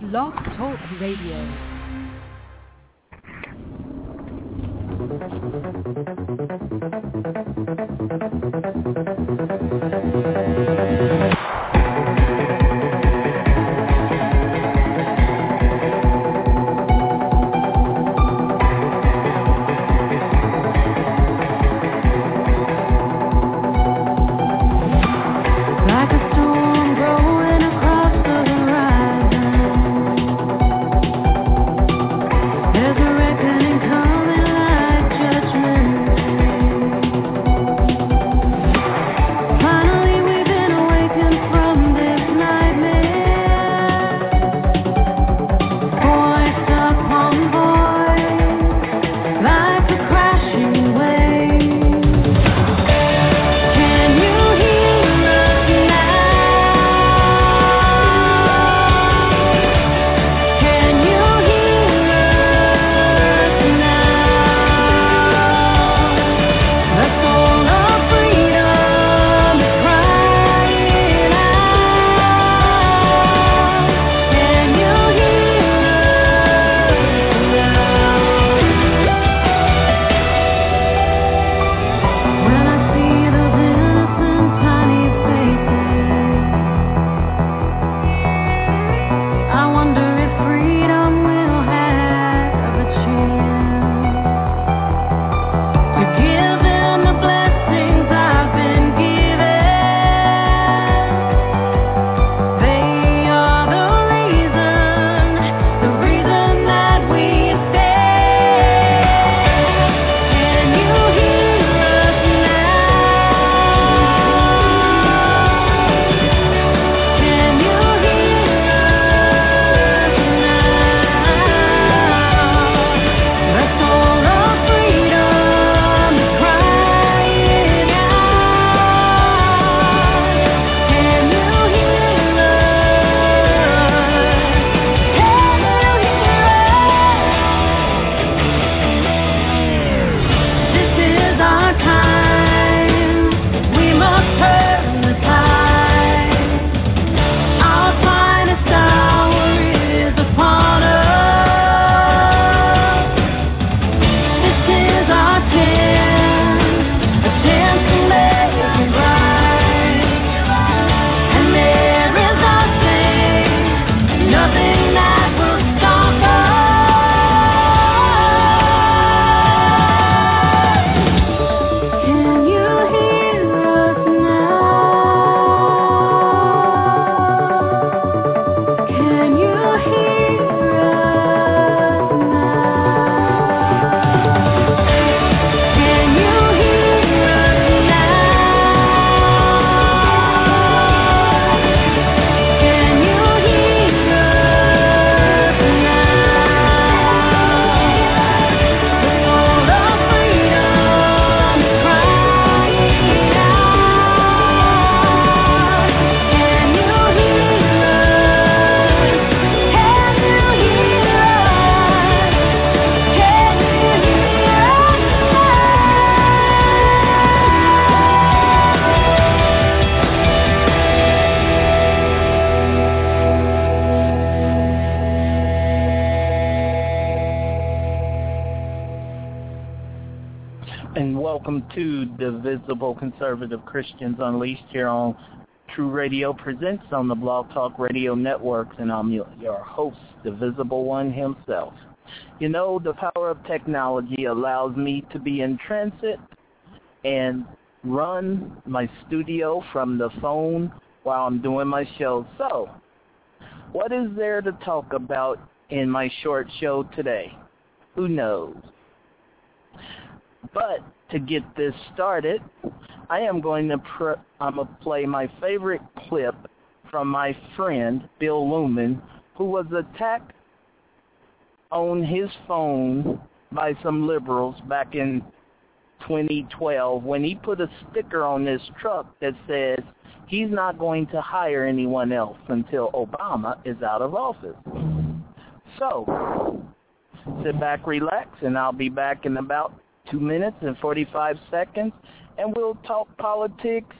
Blog Talk Radio. Conservative Christians Unleashed here on True Radio Presents on the Blog Talk Radio Networks, and I'm your, your host, the Visible One himself. You know, the power of technology allows me to be in transit and run my studio from the phone while I'm doing my show. So, what is there to talk about in my short show today? Who knows? But to get this started, I am going to pr- I'm gonna play my favorite clip from my friend Bill Looman, who was attacked on his phone by some liberals back in 2012 when he put a sticker on his truck that says he's not going to hire anyone else until Obama is out of office. So, sit back, relax, and I'll be back in about two minutes and 45 seconds, and we'll talk politics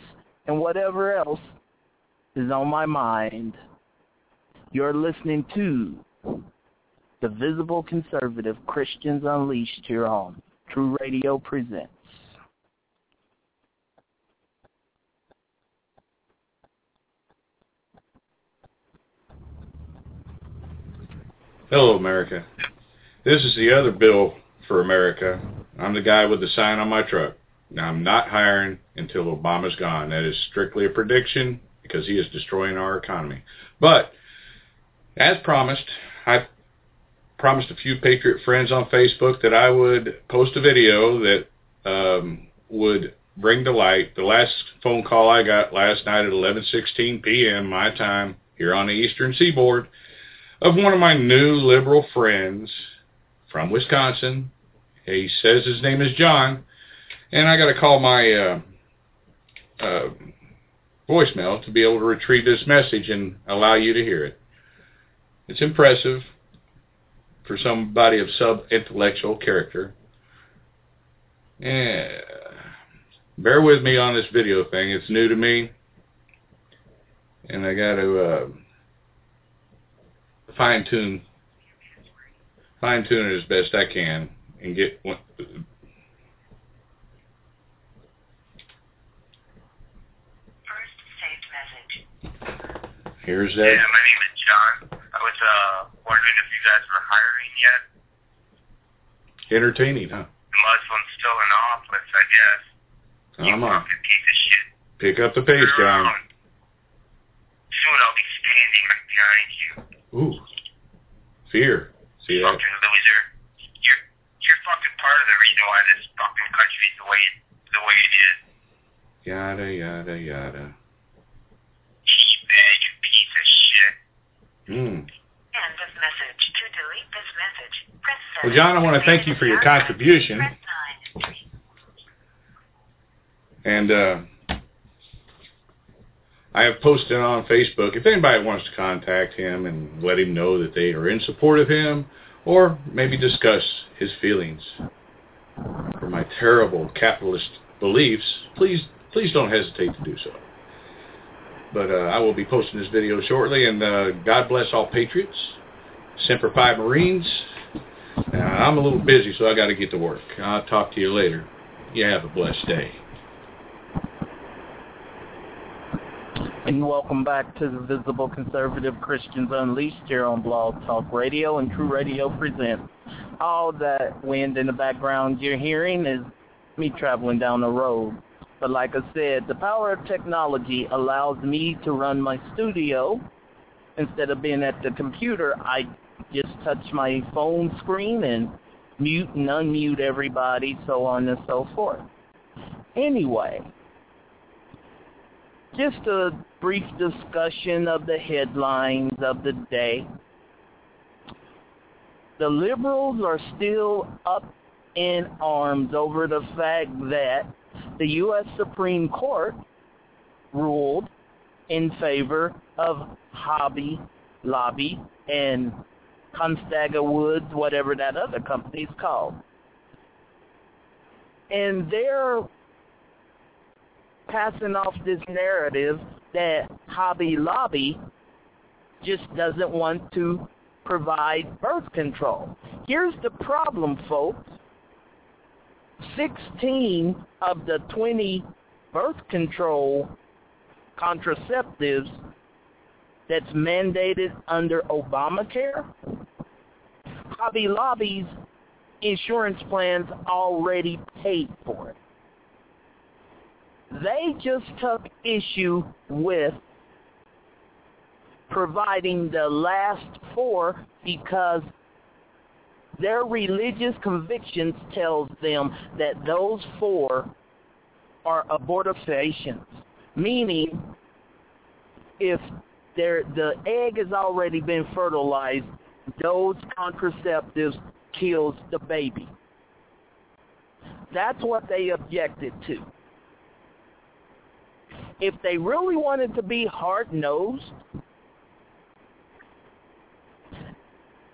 and whatever else is on my mind. You're listening to the Visible Conservative Christians Unleashed here on True Radio Presents. Hello, America. This is the other bill for America. I'm the guy with the sign on my truck. Now, I'm not hiring until Obama's gone. That is strictly a prediction because he is destroying our economy. But, as promised, I promised a few Patriot friends on Facebook that I would post a video that um, would bring to light the last phone call I got last night at 11:16 p.m. my time here on the Eastern Seaboard of one of my new liberal friends from Wisconsin. He says his name is John, and I got to call my uh, uh, voicemail to be able to retrieve this message and allow you to hear it. It's impressive for somebody of sub-intellectual character. Yeah. Bear with me on this video thing. It's new to me. And I got to uh, fine tune fine tune it as best I can and get one, First saved message. here's that Yeah, my name is John. I was uh wondering if you guys were hiring yet. entertaining, huh? The Muslim's still in office, I guess. You Come on. fucking piece of shit. Pick up the pace, John. Soon I'll be standing right behind you. Ooh. Fear. See that? Fucking loser. You're you're fucking part of the reason why this fucking country's the way it, the way it is. Yada, yada, yada. Shitbag, you piece of shit. Hmm. End of message. To delete this message, press seven. Well, John, I want to thank you for your contribution. Press 9. And uh, I have posted on Facebook if anybody wants to contact him and let him know that they are in support of him or maybe discuss his feelings for my terrible capitalist beliefs, please please don't hesitate to do so. But uh, I will be posting this video shortly, and uh, God bless all patriots, Semper Fi Marines. Uh, I'm a little busy, so I got to get to work. I'll talk to you later. You have a blessed day. And welcome back to the Visible Conservative Christians Unleashed here on Blog Talk Radio and True Radio Presents. All that wind in the background you're hearing is me traveling down the road. But like I said, the power of technology allows me to run my studio. Instead of being at the computer, I just touch my phone screen and mute and unmute everybody, so on and so forth. Anyway, just a brief discussion of the headlines of the day. The liberals are still up in arms over the fact that the U.S. Supreme Court ruled in favor of Hobby Lobby and Conestoga Woods, whatever that other company's called. And they're passing off this narrative that Hobby Lobby just doesn't want to provide birth control. Here's the problem, folks. 16 of the 20 birth control contraceptives that's mandated under Obamacare, Hobby Lobby's insurance plans already paid for it. They just took issue with providing the last four because their religious convictions tells them that those four are abortifacients, meaning if the egg has already been fertilized, those contraceptives kills the baby. That's what they objected to. If they really wanted to be hard-nosed,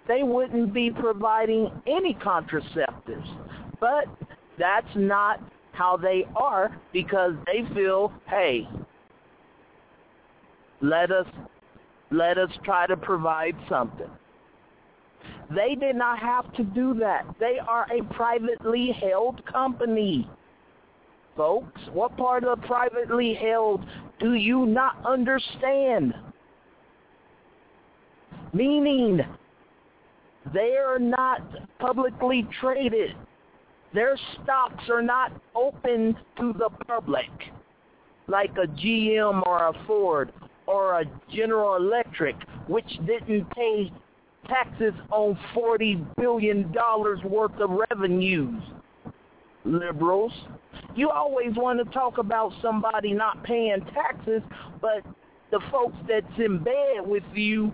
they wouldn't be providing any contraceptives. But that's not how they are because they feel, hey, let us let us try to provide something. They did not have to do that. They are a privately held company. Folks, what part of privately held do you not understand? Meaning, they are not publicly traded. Their stocks are not open to the public like a GM or a Ford or a General Electric, which didn't pay taxes on $40 billion worth of revenues. Liberals, you always want to talk about somebody not paying taxes, but the folks that's in bed with you,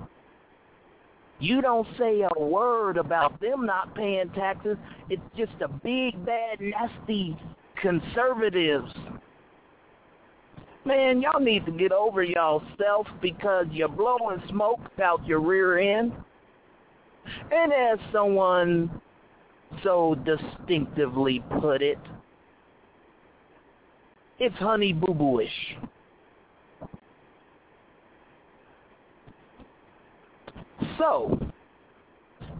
you don't say a word about them not paying taxes. It's just a big, bad, nasty conservatives. Man, y'all need to get over y'all because you're blowing smoke out your rear end. And as someone so distinctively put it, it's honey boo boo-ish. So,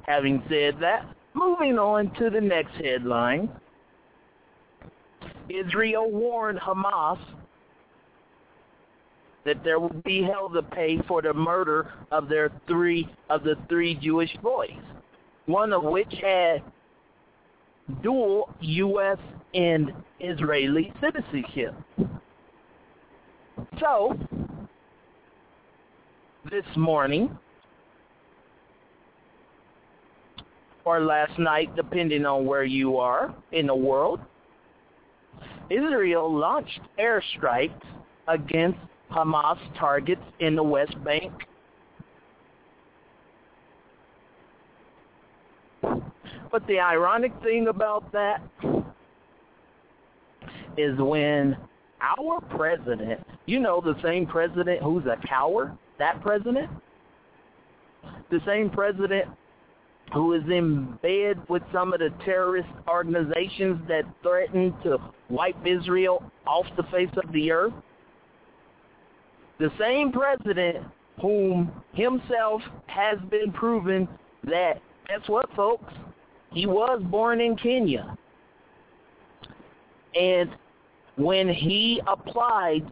having said that, moving on to the next headline. Israel warned Hamas that there will be hell to pay for the murder of their three of the three Jewish boys, one of which had dual U.S. and Israeli citizenship. So, this morning, or last night, depending on where you are in the world, Israel launched airstrikes against Hamas targets in the West Bank. But the ironic thing about that is when our president, you know the same president who's a coward, that president, the same president who is in bed with some of the terrorist organizations that threaten to wipe Israel off the face of the earth, the same president whom himself has been proven that, guess what, folks? He was born in Kenya. And when he applied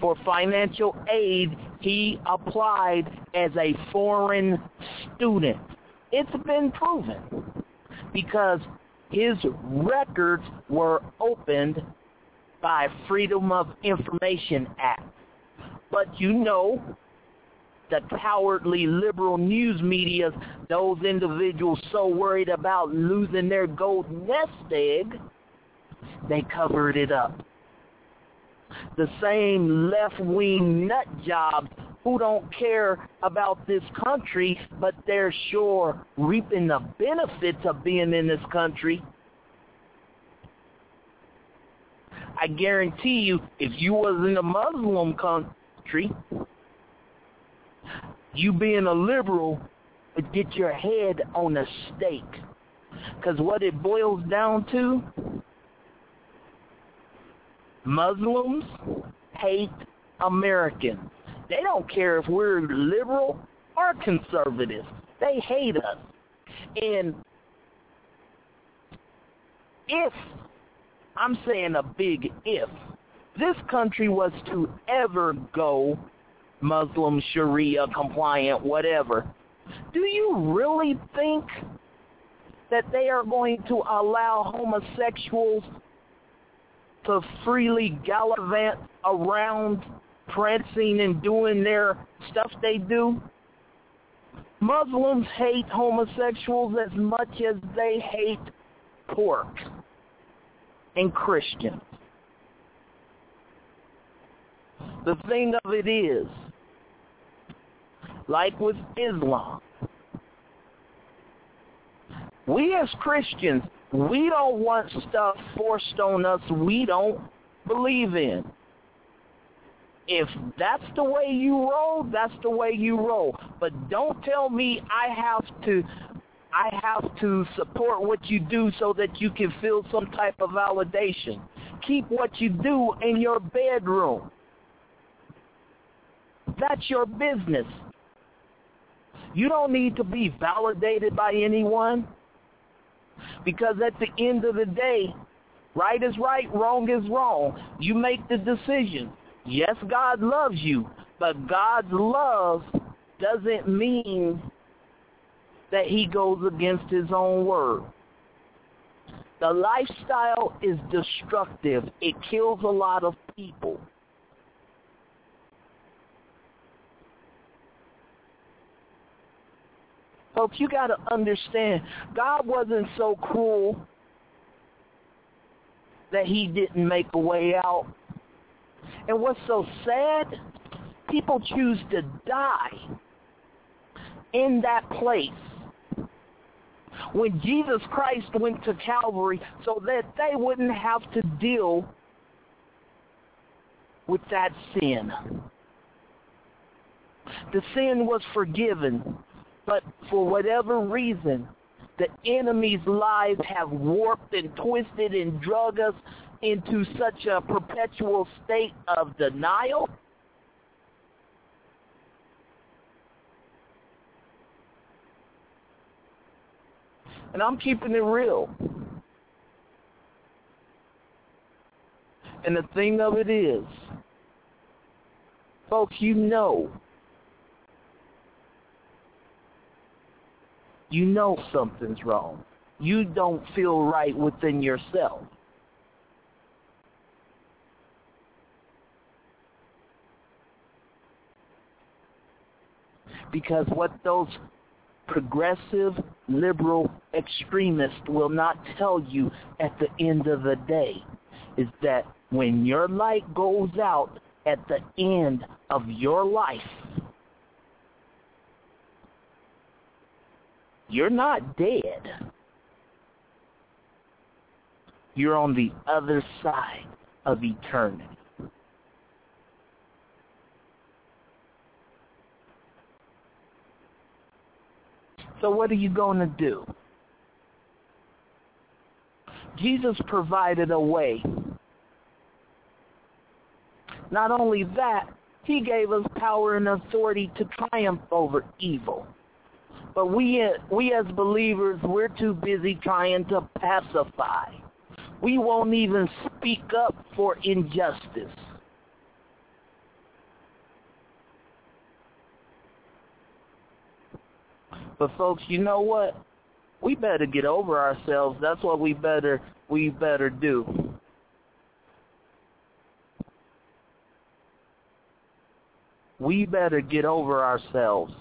for financial aid, he applied as a foreign student. It's been proven because his records were opened by Freedom of Information Act. But you know, the cowardly liberal news media, those individuals so worried about losing their gold nest egg, they covered it up. The same left-wing nut jobs who don't care about this country, but they're sure reaping the benefits of being in this country I guarantee you, if you was in a Muslim country, you being a liberal would get your head on a stake. Because what it boils down to, Muslims hate Americans. They don't care if we're liberal or conservative. They hate us. And if I'm saying a big if. This country was to ever go Muslim, Sharia compliant, whatever. Do you really think that they are going to allow homosexuals to freely gallivant around prancing and doing their stuff they do? Muslims hate homosexuals as much as they hate pork and Christians. The thing of it is, like with Islam, we as Christians, we don't want stuff forced on us we don't believe in. If that's the way you roll, that's the way you roll. But don't tell me I have to I have to support what you do so that you can feel some type of validation. Keep what you do in your bedroom. That's your business. You don't need to be validated by anyone because at the end of the day, right is right, wrong is wrong. You make the decision. Yes, God loves you, but God's love doesn't mean that he goes against his own word. The lifestyle is destructive. It kills a lot of people. Folks, you got to understand, God wasn't so cruel that he didn't make a way out. And what's so sad, people choose to die in that place when Jesus Christ went to Calvary so that they wouldn't have to deal with that sin. The sin was forgiven, but for whatever reason, the enemy's lies have warped and twisted and drug us into such a perpetual state of denial And I'm keeping it real. And the thing of it is, folks, you know, you know something's wrong. You don't feel right within yourself. Because what those progressive liberal extremists will not tell you at the end of the day is that when your light goes out at the end of your life, you're not dead. You're on the other side of eternity. So what are you going to do? Jesus provided a way. Not only that, he gave us power and authority to triumph over evil. But we, we as believers, we're too busy trying to pacify. We won't even speak up for injustice. But folks, you know what? We better get over ourselves. That's what we better we better do. We better get over ourselves.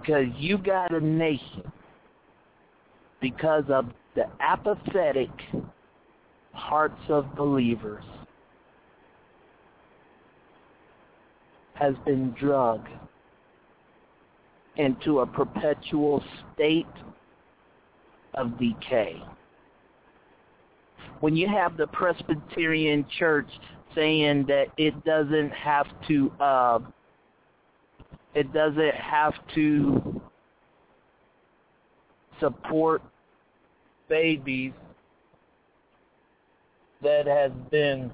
Because you got a nation because of the apathetic hearts of believers has been drugged into a perpetual state of decay. When you have the Presbyterian Church saying that it doesn't have to, uh, it doesn't have to support babies that has been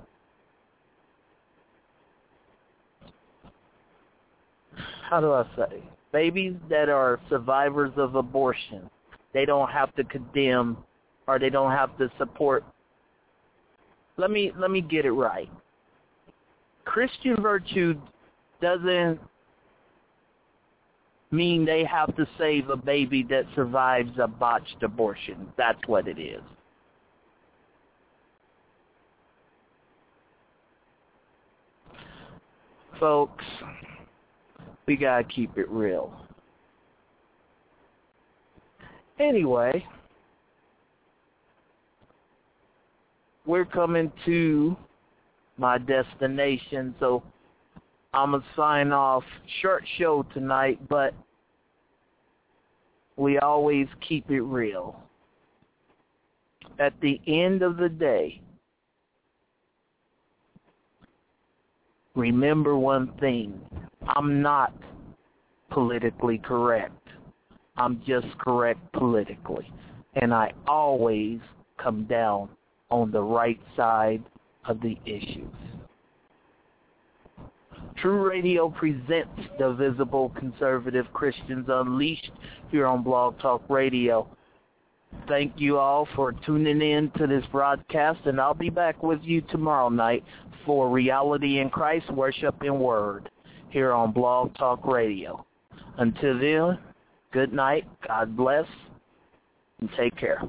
how do I say? Babies that are survivors of abortion. They don't have to condemn or they don't have to support. Let me let me get it right. Christian virtue doesn't mean they have to save a baby that survives a botched abortion. That's what it is. Folks, we got to keep it real. Anyway, we're coming to my destination, so I'm going to sign off. Short show tonight, but we always keep it real. At the end of the day, remember one thing. I'm not politically correct. I'm just correct politically. And I always come down on the right side of the issues. True Radio presents the Visible Conservative Christians Unleashed here on Blog Talk Radio. Thank you all for tuning in to this broadcast, and I'll be back with you tomorrow night for Reality in Christ Worship and Word here on Blog Talk Radio. Until then, good night, God bless, and take care.